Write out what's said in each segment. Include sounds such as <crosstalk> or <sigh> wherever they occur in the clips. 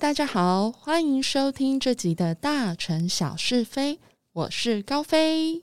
大家好，欢迎收听这集的大城小是非，我是高飞。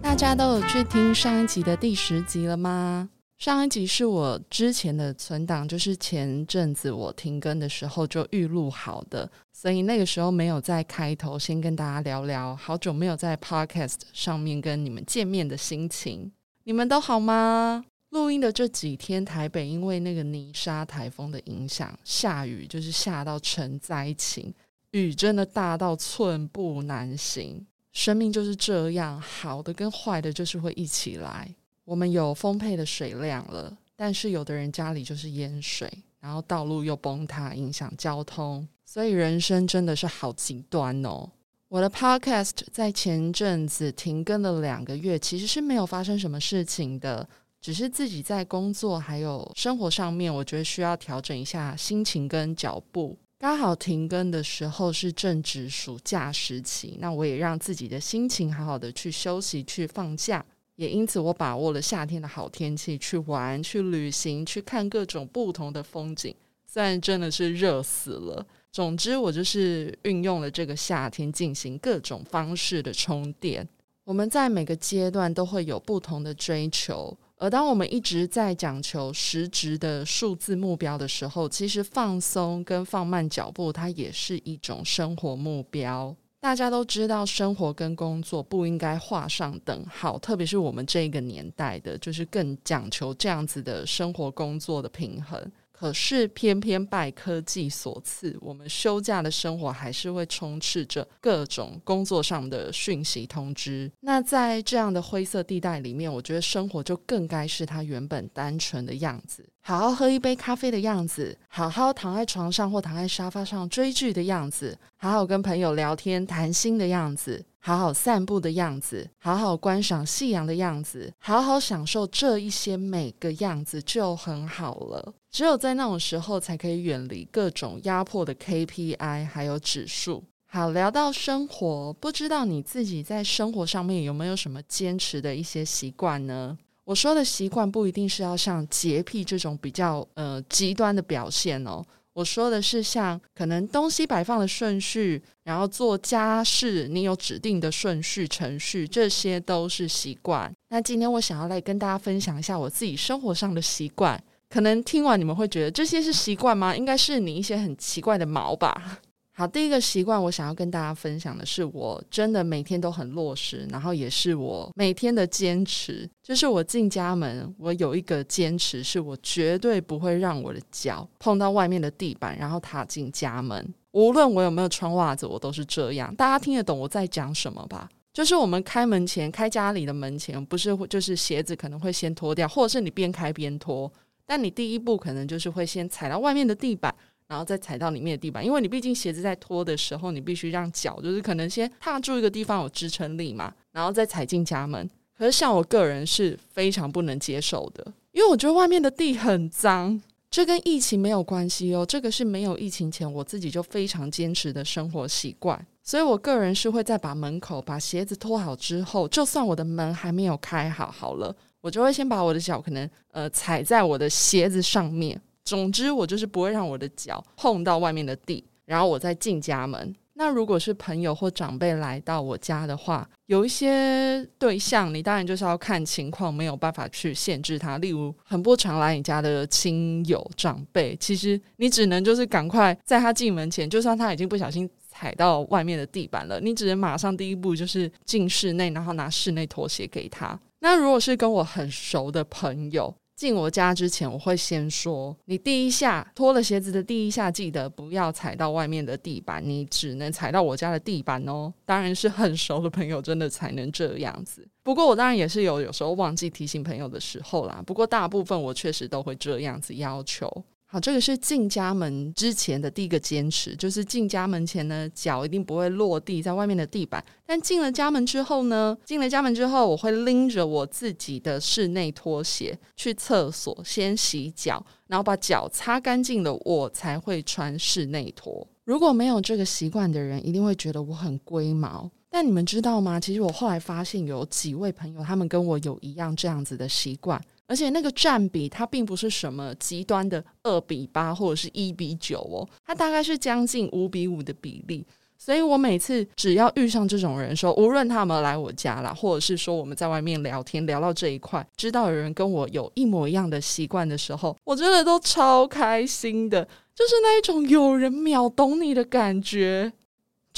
大家都有去听上一集的第十集了吗？上一集是我之前的存档，就是前阵子我停更的时候就预录好的，所以那个时候没有在开头先跟大家聊聊，好久没有在 Podcast 上面跟你们见面的心情。你们都好吗？录音的这几天，台北因为那个泥沙台风的影响，下雨就是下到成灾情，雨真的大到寸步难行。生命就是这样，好的跟坏的就是会一起来。我们有丰沛的水量了，但是有的人家里就是淹水，然后道路又崩塌，影响交通，所以人生真的是好极端哦。我的 Podcast 在前阵子停更了两个月，其实是没有发生什么事情的，只是自己在工作还有生活上面，我觉得需要调整一下心情跟脚步。刚好停更的时候是正值暑假时期，那我也让自己的心情好好的去休息、去放假。也因此，我把握了夏天的好天气去玩、去旅行、去看各种不同的风景。虽然真的是热死了，总之我就是运用了这个夏天进行各种方式的充电。我们在每个阶段都会有不同的追求，而当我们一直在讲求实质的数字目标的时候，其实放松跟放慢脚步，它也是一种生活目标。大家都知道，生活跟工作不应该画上等号，特别是我们这个年代的，就是更讲求这样子的生活工作的平衡。可是偏偏拜科技所赐，我们休假的生活还是会充斥着各种工作上的讯息通知。那在这样的灰色地带里面，我觉得生活就更该是它原本单纯的样子：好好喝一杯咖啡的样子，好好躺在床上或躺在沙发上追剧的样子，好好跟朋友聊天谈心的样子。好好散步的样子，好好观赏夕阳的样子，好好享受这一些每个样子就很好了。只有在那种时候，才可以远离各种压迫的 KPI 还有指数。好，聊到生活，不知道你自己在生活上面有没有什么坚持的一些习惯呢？我说的习惯不一定是要像洁癖这种比较呃极端的表现哦。我说的是，像可能东西摆放的顺序，然后做家事，你有指定的顺序程序，这些都是习惯。那今天我想要来跟大家分享一下我自己生活上的习惯。可能听完你们会觉得这些是习惯吗？应该是你一些很奇怪的毛吧。好，第一个习惯我想要跟大家分享的是，我真的每天都很落实，然后也是我每天的坚持，就是我进家门，我有一个坚持，是我绝对不会让我的脚碰到外面的地板，然后踏进家门。无论我有没有穿袜子，我都是这样。大家听得懂我在讲什么吧？就是我们开门前，开家里的门前，不是会就是鞋子可能会先脱掉，或者是你边开边脱，但你第一步可能就是会先踩到外面的地板。然后再踩到里面的地板，因为你毕竟鞋子在脱的时候，你必须让脚就是可能先踏住一个地方有支撑力嘛，然后再踩进家门。可是像我个人是非常不能接受的，因为我觉得外面的地很脏。这跟疫情没有关系哦，这个是没有疫情前我自己就非常坚持的生活习惯。所以我个人是会在把门口把鞋子脱好之后，就算我的门还没有开好，好了，我就会先把我的脚可能呃踩在我的鞋子上面。总之，我就是不会让我的脚碰到外面的地，然后我再进家门。那如果是朋友或长辈来到我家的话，有一些对象，你当然就是要看情况，没有办法去限制他。例如，很不常来你家的亲友长辈，其实你只能就是赶快在他进门前，就算他已经不小心踩到外面的地板了，你只能马上第一步就是进室内，然后拿室内拖鞋给他。那如果是跟我很熟的朋友，进我家之前，我会先说：你第一下脱了鞋子的第一下，记得不要踩到外面的地板，你只能踩到我家的地板哦。当然是很熟的朋友，真的才能这样子。不过我当然也是有有时候忘记提醒朋友的时候啦。不过大部分我确实都会这样子要求。好，这个是进家门之前的第一个坚持，就是进家门前呢，脚一定不会落地在外面的地板。但进了家门之后呢，进了家门之后，我会拎着我自己的室内拖鞋去厕所先洗脚，然后把脚擦干净了，我才会穿室内拖。如果没有这个习惯的人，一定会觉得我很龟毛。但你们知道吗？其实我后来发现有几位朋友，他们跟我有一样这样子的习惯，而且那个占比它并不是什么极端的二比八或者是一比九哦，它大概是将近五比五的比例。所以我每次只要遇上这种人，说无论他们来我家啦，或者是说我们在外面聊天聊到这一块，知道有人跟我有一模一样的习惯的时候，我真的都超开心的，就是那一种有人秒懂你的感觉。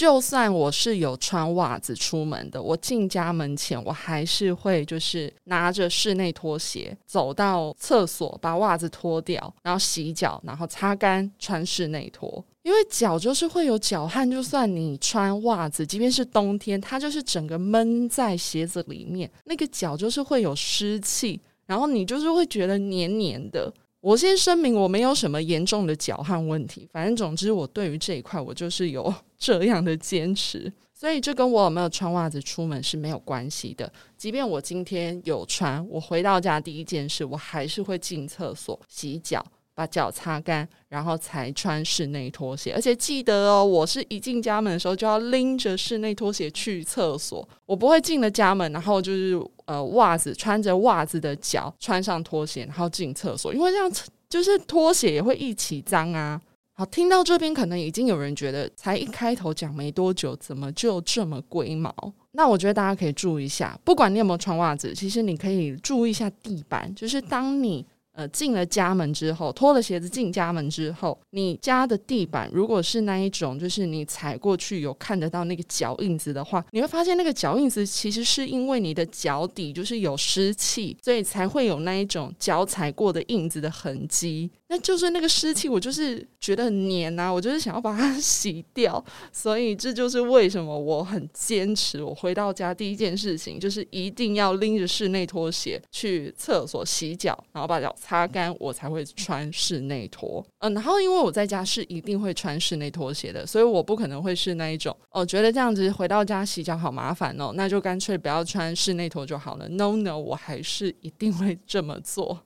就算我是有穿袜子出门的，我进家门前，我还是会就是拿着室内拖鞋走到厕所，把袜子脱掉，然后洗脚，然后擦干，穿室内拖。因为脚就是会有脚汗，就算你穿袜子，即便是冬天，它就是整个闷在鞋子里面，那个脚就是会有湿气，然后你就是会觉得黏黏的。我先声明，我没有什么严重的脚汗问题。反正总之，我对于这一块，我就是有 <laughs> 这样的坚持。所以，这跟我有没有穿袜子出门是没有关系的。即便我今天有穿，我回到家第一件事，我还是会进厕所洗脚。把脚擦干，然后才穿室内拖鞋。而且记得哦，我是一进家门的时候就要拎着室内拖鞋去厕所。我不会进了家门，然后就是呃袜子穿着袜子的脚穿上拖鞋，然后进厕所，因为这样就是拖鞋也会一起脏啊。好，听到这边可能已经有人觉得，才一开头讲没多久，怎么就这么龟毛？那我觉得大家可以注意一下，不管你有没有穿袜子，其实你可以注意一下地板，就是当你。呃，进了家门之后，脱了鞋子进家门之后，你家的地板如果是那一种，就是你踩过去有看得到那个脚印子的话，你会发现那个脚印子其实是因为你的脚底就是有湿气，所以才会有那一种脚踩过的印子的痕迹。那就是那个湿气，我就是觉得很黏呐，我就是想要把它 <laughs> 洗掉，所以这就是为什么我很坚持，我回到家第一件事情就是一定要拎着室内拖鞋去厕所洗脚，然后把脚擦干，我才会穿室内拖。嗯，然后因为我在家是一定会穿室内拖鞋的，所以我不可能会是那一种哦，觉得这样子回到家洗脚好麻烦哦，那就干脆不要穿室内拖就好了。No No，我还是一定会这么做。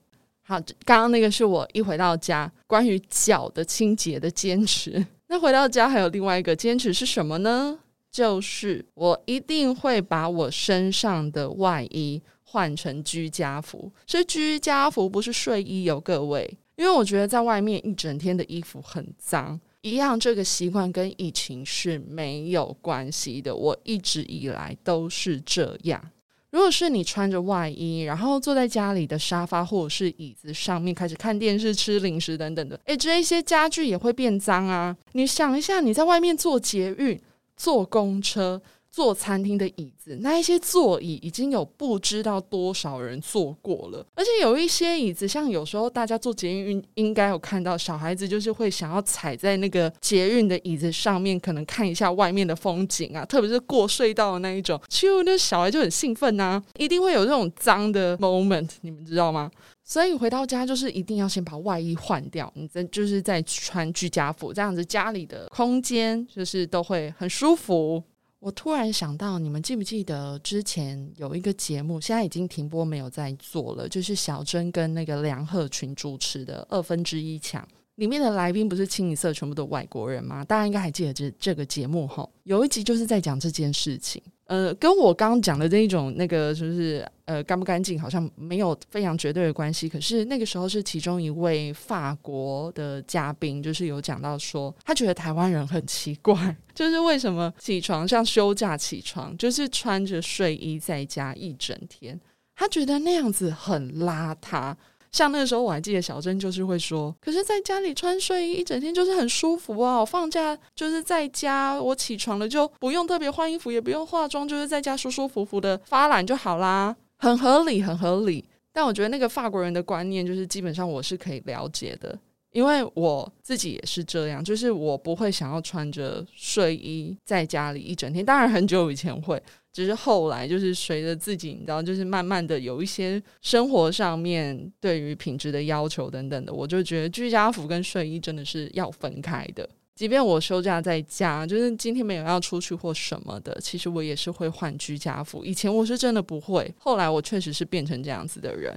好，刚刚那个是我一回到家关于脚的清洁的坚持。<laughs> 那回到家还有另外一个坚持是什么呢？就是我一定会把我身上的外衣换成居家服，是居家服，不是睡衣哦，各位。因为我觉得在外面一整天的衣服很脏，一样这个习惯跟疫情是没有关系的，我一直以来都是这样。如果是你穿着外衣，然后坐在家里的沙发或者是椅子上面开始看电视、吃零食等等的，诶，这一些家具也会变脏啊！你想一下，你在外面坐捷运、坐公车。坐餐厅的椅子，那一些座椅已经有不知道多少人坐过了，而且有一些椅子，像有时候大家坐捷运应该有看到，小孩子就是会想要踩在那个捷运的椅子上面，可能看一下外面的风景啊，特别是过隧道的那一种，就那小孩就很兴奋呐，一定会有这种脏的 moment，你们知道吗？所以回到家就是一定要先把外衣换掉，你再就是在穿居家服，这样子家里的空间就是都会很舒服。我突然想到，你们记不记得之前有一个节目，现在已经停播，没有在做了，就是小珍跟那个梁鹤群主持的《二分之一强》，里面的来宾不是清一色全部都外国人吗？大家应该还记得这这个节目哈？有一集就是在讲这件事情。呃，跟我刚刚讲的这一种那个，就是呃，干不干净，好像没有非常绝对的关系。可是那个时候是其中一位法国的嘉宾，就是有讲到说，他觉得台湾人很奇怪，<laughs> 就是为什么起床像休假起床，就是穿着睡衣在家一整天，他觉得那样子很邋遢。像那个时候，我还记得小珍就是会说，可是在家里穿睡衣一整天就是很舒服啊。我放假就是在家，我起床了就不用特别换衣服，也不用化妆，就是在家舒舒服服的发懒就好啦，很合理，很合理。但我觉得那个法国人的观念就是基本上我是可以了解的，因为我自己也是这样，就是我不会想要穿着睡衣在家里一整天。当然很久以前会。只是后来，就是随着自己，你知道，就是慢慢的有一些生活上面对于品质的要求等等的，我就觉得居家服跟睡衣真的是要分开的。即便我休假在家，就是今天没有要出去或什么的，其实我也是会换居家服。以前我是真的不会，后来我确实是变成这样子的人。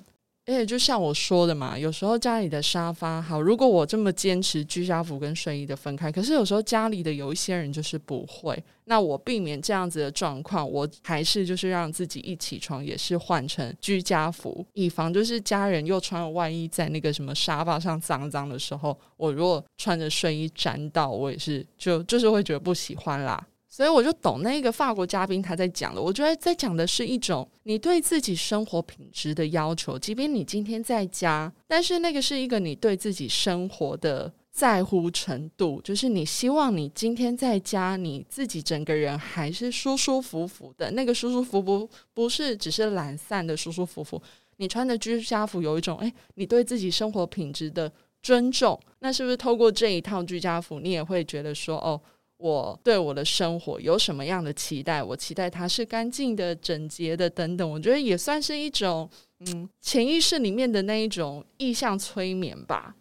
而且就像我说的嘛，有时候家里的沙发好，如果我这么坚持居家服跟睡衣的分开，可是有时候家里的有一些人就是不会，那我避免这样子的状况，我还是就是让自己一起床也是换成居家服，以防就是家人又穿了外衣在那个什么沙发上脏脏的时候，我如果穿着睡衣沾到，我也是就就是会觉得不喜欢啦。所以我就懂那个法国嘉宾他在讲的，我觉得在讲的是一种你对自己生活品质的要求，即便你今天在家，但是那个是一个你对自己生活的在乎程度，就是你希望你今天在家，你自己整个人还是舒舒服服的。那个舒舒服服不是只是懒散的舒舒服服，你穿的居家服有一种哎，你对自己生活品质的尊重。那是不是透过这一套居家服，你也会觉得说哦？我对我的生活有什么样的期待？我期待它是干净的、整洁的等等。我觉得也算是一种，嗯，潜意识里面的那一种意向催眠吧。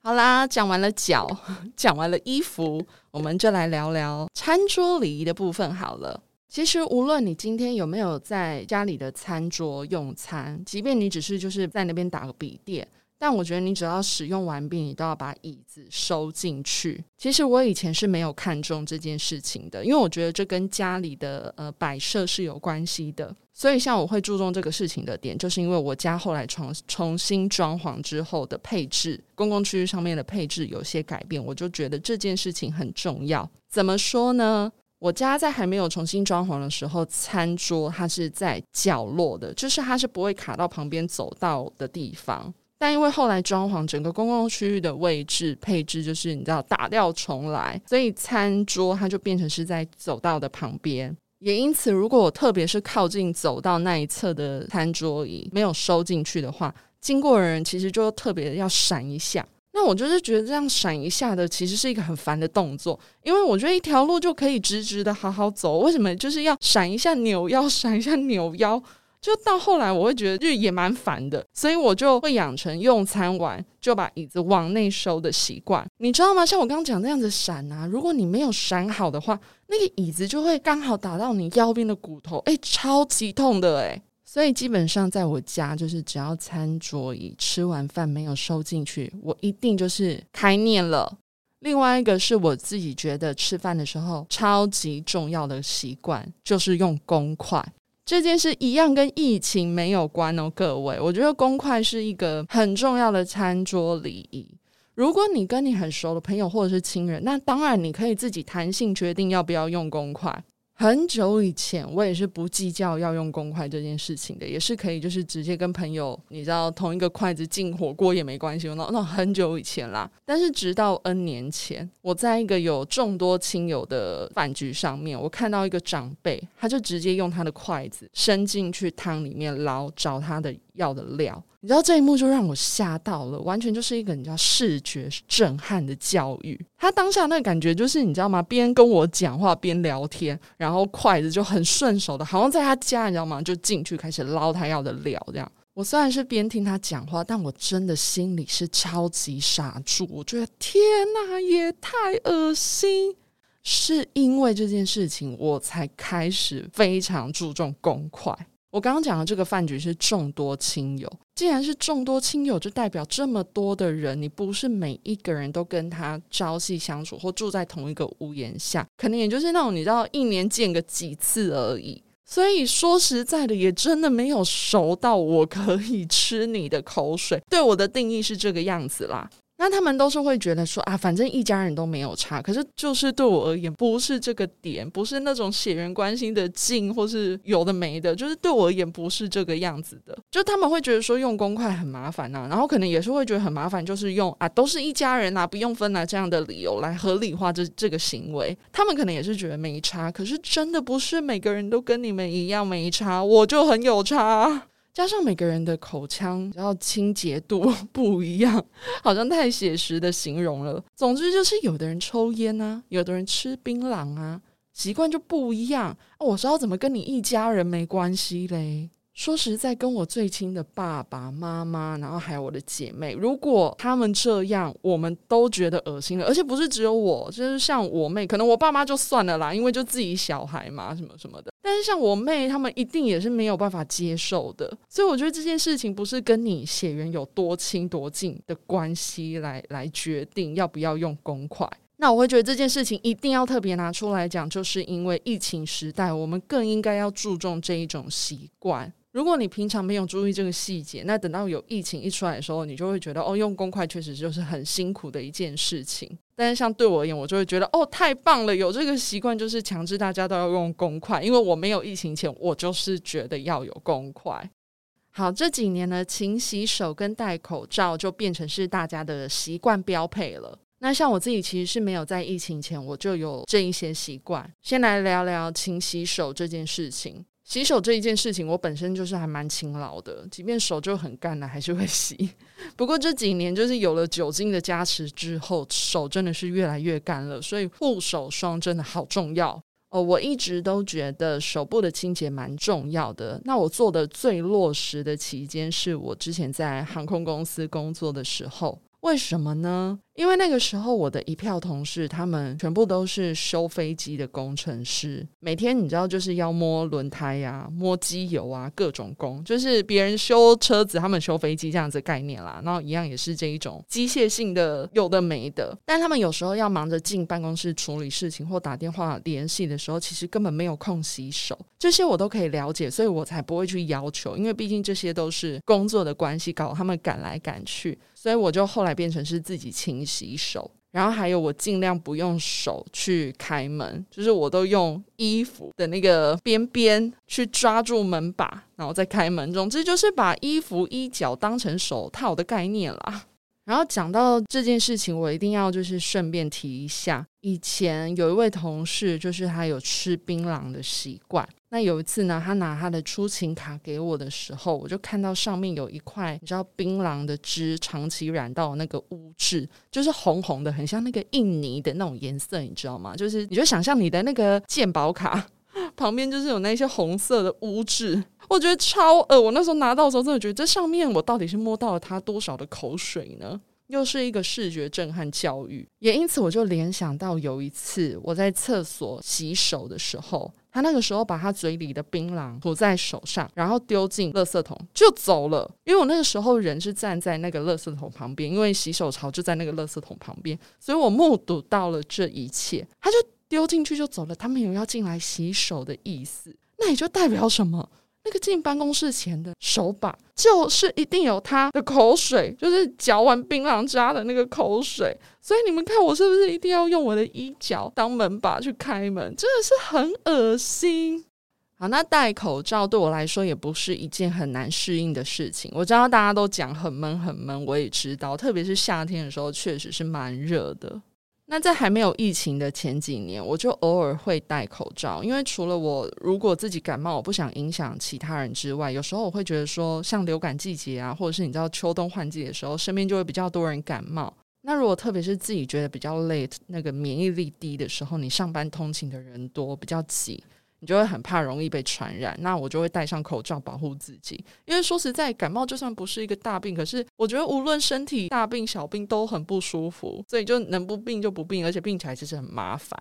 好啦，讲完了脚，<laughs> 讲完了衣服，我们就来聊聊餐桌礼仪的部分好了。其实，无论你今天有没有在家里的餐桌用餐，即便你只是就是在那边打个笔电。但我觉得你只要使用完毕，你都要把椅子收进去。其实我以前是没有看中这件事情的，因为我觉得这跟家里的呃摆设是有关系的。所以像我会注重这个事情的点，就是因为我家后来重重新装潢之后的配置，公共区域上面的配置有些改变，我就觉得这件事情很重要。怎么说呢？我家在还没有重新装潢的时候，餐桌它是在角落的，就是它是不会卡到旁边走道的地方。但因为后来装潢整个公共区域的位置配置，就是你知道打掉重来，所以餐桌它就变成是在走道的旁边。也因此，如果我特别是靠近走道那一侧的餐桌椅没有收进去的话，经过的人其实就特别要闪一下。那我就是觉得这样闪一下的，其实是一个很烦的动作，因为我觉得一条路就可以直直的好好走，为什么就是要闪一下扭腰，闪一下扭腰？就到后来，我会觉得就也蛮烦的，所以我就会养成用餐完就把椅子往内收的习惯，你知道吗？像我刚刚讲那样子闪啊，如果你没有闪好的话，那个椅子就会刚好打到你腰边的骨头，哎，超级痛的哎。所以基本上在我家，就是只要餐桌椅吃完饭没有收进去，我一定就是开念了。另外一个是我自己觉得吃饭的时候超级重要的习惯，就是用公筷。这件事一样跟疫情没有关哦，各位。我觉得公筷是一个很重要的餐桌礼仪。如果你跟你很熟的朋友或者是亲人，那当然你可以自己弹性决定要不要用公筷。很久以前，我也是不计较要用公筷这件事情的，也是可以就是直接跟朋友，你知道同一个筷子进火锅也没关系。那那很久以前啦，但是直到 N 年前，我在一个有众多亲友的饭局上面，我看到一个长辈，他就直接用他的筷子伸进去汤里面捞找他的要的料。你知道这一幕就让我吓到了，完全就是一个你知道视觉震撼的教育。他当下那个感觉就是你知道吗？边跟我讲话边聊天，然后筷子就很顺手的，好像在他家，你知道吗？就进去开始捞他要的料。这样，我虽然是边听他讲话，但我真的心里是超级傻住。我觉得天哪，也太恶心！是因为这件事情，我才开始非常注重公筷。我刚刚讲的这个饭局是众多亲友，既然是众多亲友，就代表这么多的人，你不是每一个人都跟他朝夕相处或住在同一个屋檐下，可能也就是那种你知道一年见个几次而已。所以说实在的，也真的没有熟到我可以吃你的口水。对我的定义是这个样子啦。那他们都是会觉得说啊，反正一家人都没有差。可是就是对我而言，不是这个点，不是那种血缘关系的近，或是有的没的，就是对我而言不是这个样子的。就他们会觉得说用公筷很麻烦呐，然后可能也是会觉得很麻烦，就是用啊都是一家人呐，不用分啊这样的理由来合理化这这个行为。他们可能也是觉得没差，可是真的不是每个人都跟你们一样没差，我就很有差。加上每个人的口腔然后清洁度 <laughs> 不一样，好像太写实的形容了。总之就是有的人抽烟啊，有的人吃槟榔啊，习惯就不一样。我说要怎么跟你一家人没关系嘞？说实在，跟我最亲的爸爸妈妈，然后还有我的姐妹，如果他们这样，我们都觉得恶心了。而且不是只有我，就是像我妹，可能我爸妈就算了啦，因为就自己小孩嘛，什么什么的。但是像我妹，他们一定也是没有办法接受的。所以我觉得这件事情不是跟你血缘有多亲多近的关系来来决定要不要用公筷。那我会觉得这件事情一定要特别拿出来讲，就是因为疫情时代，我们更应该要注重这一种习惯。如果你平常没有注意这个细节，那等到有疫情一出来的时候，你就会觉得哦，用公筷确实就是很辛苦的一件事情。但是像对我而言，我就会觉得哦，太棒了，有这个习惯就是强制大家都要用公筷，因为我没有疫情前，我就是觉得要有公筷。好，这几年呢，勤洗手跟戴口罩就变成是大家的习惯标配了。那像我自己其实是没有在疫情前我就有这一些习惯。先来聊聊勤洗手这件事情。洗手这一件事情，我本身就是还蛮勤劳的，即便手就很干了，还是会洗。<laughs> 不过这几年就是有了酒精的加持之后，手真的是越来越干了，所以护手霜真的好重要哦。我一直都觉得手部的清洁蛮重要的。那我做的最落实的期间，是我之前在航空公司工作的时候。为什么呢？因为那个时候我的一票同事，他们全部都是修飞机的工程师，每天你知道就是要摸轮胎呀、摸机油啊，各种工，就是别人修车子，他们修飞机这样子概念啦。然后一样也是这一种机械性的，有的没的。但他们有时候要忙着进办公室处理事情或打电话联系的时候，其实根本没有空洗手。这些我都可以了解，所以我才不会去要求，因为毕竟这些都是工作的关系，搞他们赶来赶去。所以我就后来变成是自己勤洗手，然后还有我尽量不用手去开门，就是我都用衣服的那个边边去抓住门把，然后再开门。总之就是把衣服衣角当成手套的概念啦。然后讲到这件事情，我一定要就是顺便提一下，以前有一位同事，就是他有吃槟榔的习惯。那有一次呢，他拿他的出勤卡给我的时候，我就看到上面有一块，你知道槟榔的汁长期染到那个污渍，就是红红的，很像那个印泥的那种颜色，你知道吗？就是你就想象你的那个健保卡 <laughs> 旁边就是有那些红色的污渍。我觉得超恶，我那时候拿到的时候，真的觉得这上面我到底是摸到了他多少的口水呢？又是一个视觉震撼教育，也因此我就联想到有一次我在厕所洗手的时候，他那个时候把他嘴里的槟榔涂在手上，然后丢进垃圾桶就走了。因为我那个时候人是站在那个垃圾桶旁边，因为洗手槽就在那个垃圾桶旁边，所以我目睹到了这一切。他就丢进去就走了，他没有要进来洗手的意思，那也就代表什么？那个进办公室前的手把，就是一定有他的口水，就是嚼完槟榔渣的那个口水。所以你们看，我是不是一定要用我的衣角当门把去开门？真的是很恶心。好，那戴口罩对我来说也不是一件很难适应的事情。我知道大家都讲很闷很闷，我也知道，特别是夏天的时候，确实是蛮热的。那在还没有疫情的前几年，我就偶尔会戴口罩，因为除了我如果自己感冒，我不想影响其他人之外，有时候我会觉得说，像流感季节啊，或者是你知道秋冬换季的时候，身边就会比较多人感冒。那如果特别是自己觉得比较累，那个免疫力低的时候，你上班通勤的人多，比较挤。你就会很怕容易被传染，那我就会戴上口罩保护自己。因为说实在，感冒就算不是一个大病，可是我觉得无论身体大病小病都很不舒服，所以就能不病就不病，而且病起来其实很麻烦。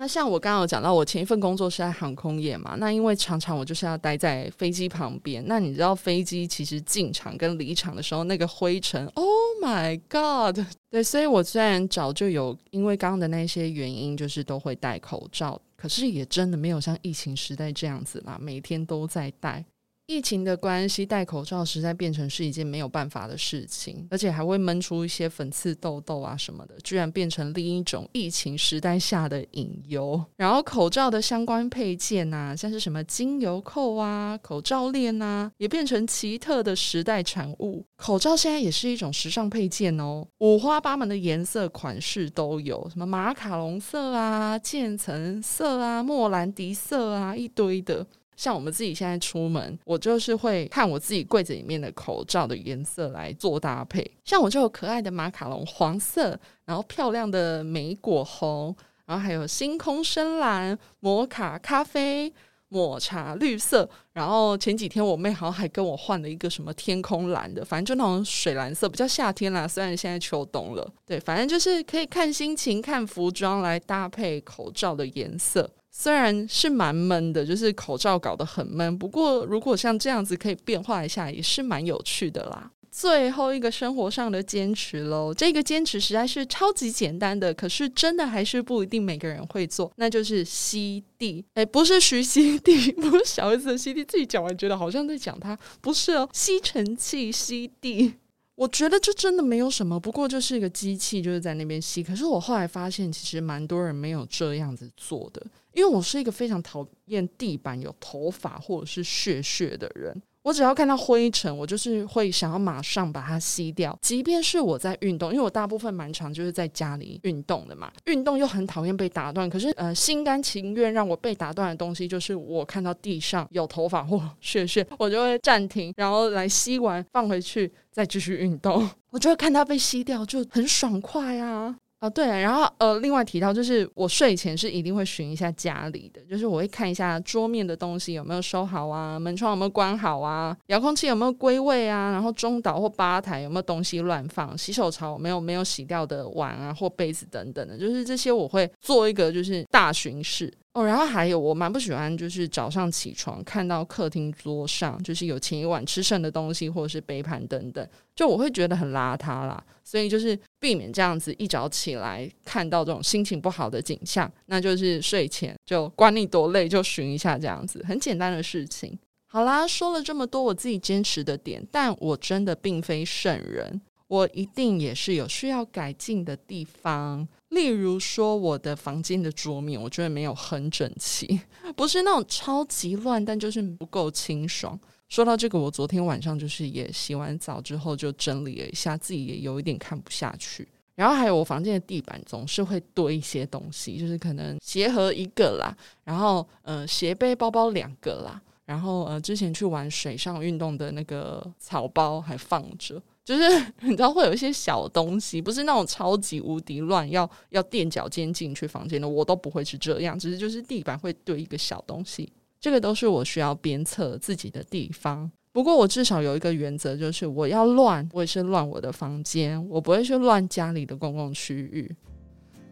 那像我刚刚有讲到，我前一份工作是在航空业嘛，那因为常常我就是要待在飞机旁边，那你知道飞机其实进场跟离场的时候那个灰尘，Oh my God！对，所以我虽然早就有因为刚刚的那些原因，就是都会戴口罩。可是也真的没有像疫情时代这样子啦，每天都在戴。疫情的关系，戴口罩实在变成是一件没有办法的事情，而且还会闷出一些粉刺、痘痘啊什么的，居然变成另一种疫情时代下的隐忧。然后口罩的相关配件啊，像是什么精油扣啊、口罩链啊，也变成奇特的时代产物。口罩现在也是一种时尚配件哦，五花八门的颜色款式都有，什么马卡龙色啊、渐层色啊、莫兰迪色啊，一堆的。像我们自己现在出门，我就是会看我自己柜子里面的口罩的颜色来做搭配。像我就有可爱的马卡龙黄色，然后漂亮的莓果红，然后还有星空深蓝、摩卡咖啡、抹茶绿色，然后前几天我妹好像还跟我换了一个什么天空蓝的，反正就那种水蓝色，比较夏天啦。虽然现在秋冬了，对，反正就是可以看心情、看服装来搭配口罩的颜色。虽然是蛮闷的，就是口罩搞得很闷，不过如果像这样子可以变化一下，也是蛮有趣的啦。最后一个生活上的坚持喽，这个坚持实在是超级简单的，可是真的还是不一定每个人会做，那就是吸地。哎，不是徐吸地，<laughs> 不是小 S 的吸地，自己讲完觉得好像在讲他，不是哦，吸尘器吸地。我觉得这真的没有什么，不过就是一个机器，就是在那边吸。可是我后来发现，其实蛮多人没有这样子做的，因为我是一个非常讨厌地板有头发或者是血血的人。我只要看到灰尘，我就是会想要马上把它吸掉。即便是我在运动，因为我大部分蛮长就是在家里运动的嘛，运动又很讨厌被打断。可是呃，心甘情愿让我被打断的东西，就是我看到地上有头发或屑屑，我就会暂停，然后来吸完放回去，再继续运动。<laughs> 我就会看它被吸掉，就很爽快啊。哦，对，然后呃，另外提到就是我睡前是一定会巡一下家里的，就是我会看一下桌面的东西有没有收好啊，门窗有没有关好啊，遥控器有没有归位啊，然后中岛或吧台有没有东西乱放，洗手槽有没有没有洗掉的碗啊或杯子等等的，就是这些我会做一个就是大巡视。然后还有我蛮不喜欢，就是早上起床看到客厅桌上就是有前一晚吃剩的东西，或者是杯盘等等，就我会觉得很邋遢啦。所以就是避免这样子一早起来看到这种心情不好的景象，那就是睡前就管你多累就寻一下这样子，很简单的事情。好啦，说了这么多我自己坚持的点，但我真的并非圣人，我一定也是有需要改进的地方。例如说，我的房间的桌面，我觉得没有很整齐，<laughs> 不是那种超级乱，但就是不够清爽。说到这个，我昨天晚上就是也洗完澡之后就整理了一下，自己也有一点看不下去。然后还有我房间的地板总是会堆一些东西，就是可能鞋盒一个啦，然后呃鞋背包包两个啦，然后呃之前去玩水上运动的那个草包还放着。就是 <laughs> 你知道会有一些小东西，不是那种超级无敌乱，要要垫脚尖进去房间的，我都不会是这样。只是就是地板会堆一个小东西，这个都是我需要鞭策自己的地方。不过我至少有一个原则，就是我要乱，我也是乱我的房间，我不会去乱家里的公共区域。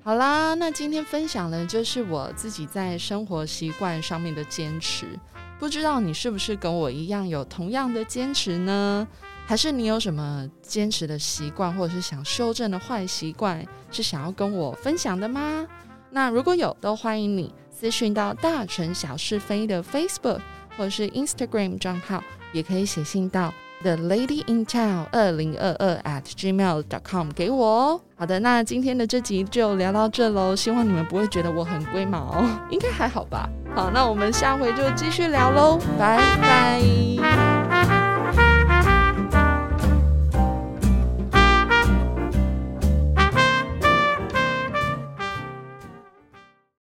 好啦，那今天分享的就是我自己在生活习惯上面的坚持，不知道你是不是跟我一样有同样的坚持呢？还是你有什么坚持的习惯，或者是想修正的坏习惯，是想要跟我分享的吗？那如果有，都欢迎你私讯到大城小事非的 Facebook 或者是 Instagram 账号，也可以写信到 The Lady in Town 二零二二 at gmail dot com 给我哦。好的，那今天的这集就聊到这喽，希望你们不会觉得我很龟毛哦，<laughs> 应该还好吧？好，那我们下回就继续聊喽，拜拜。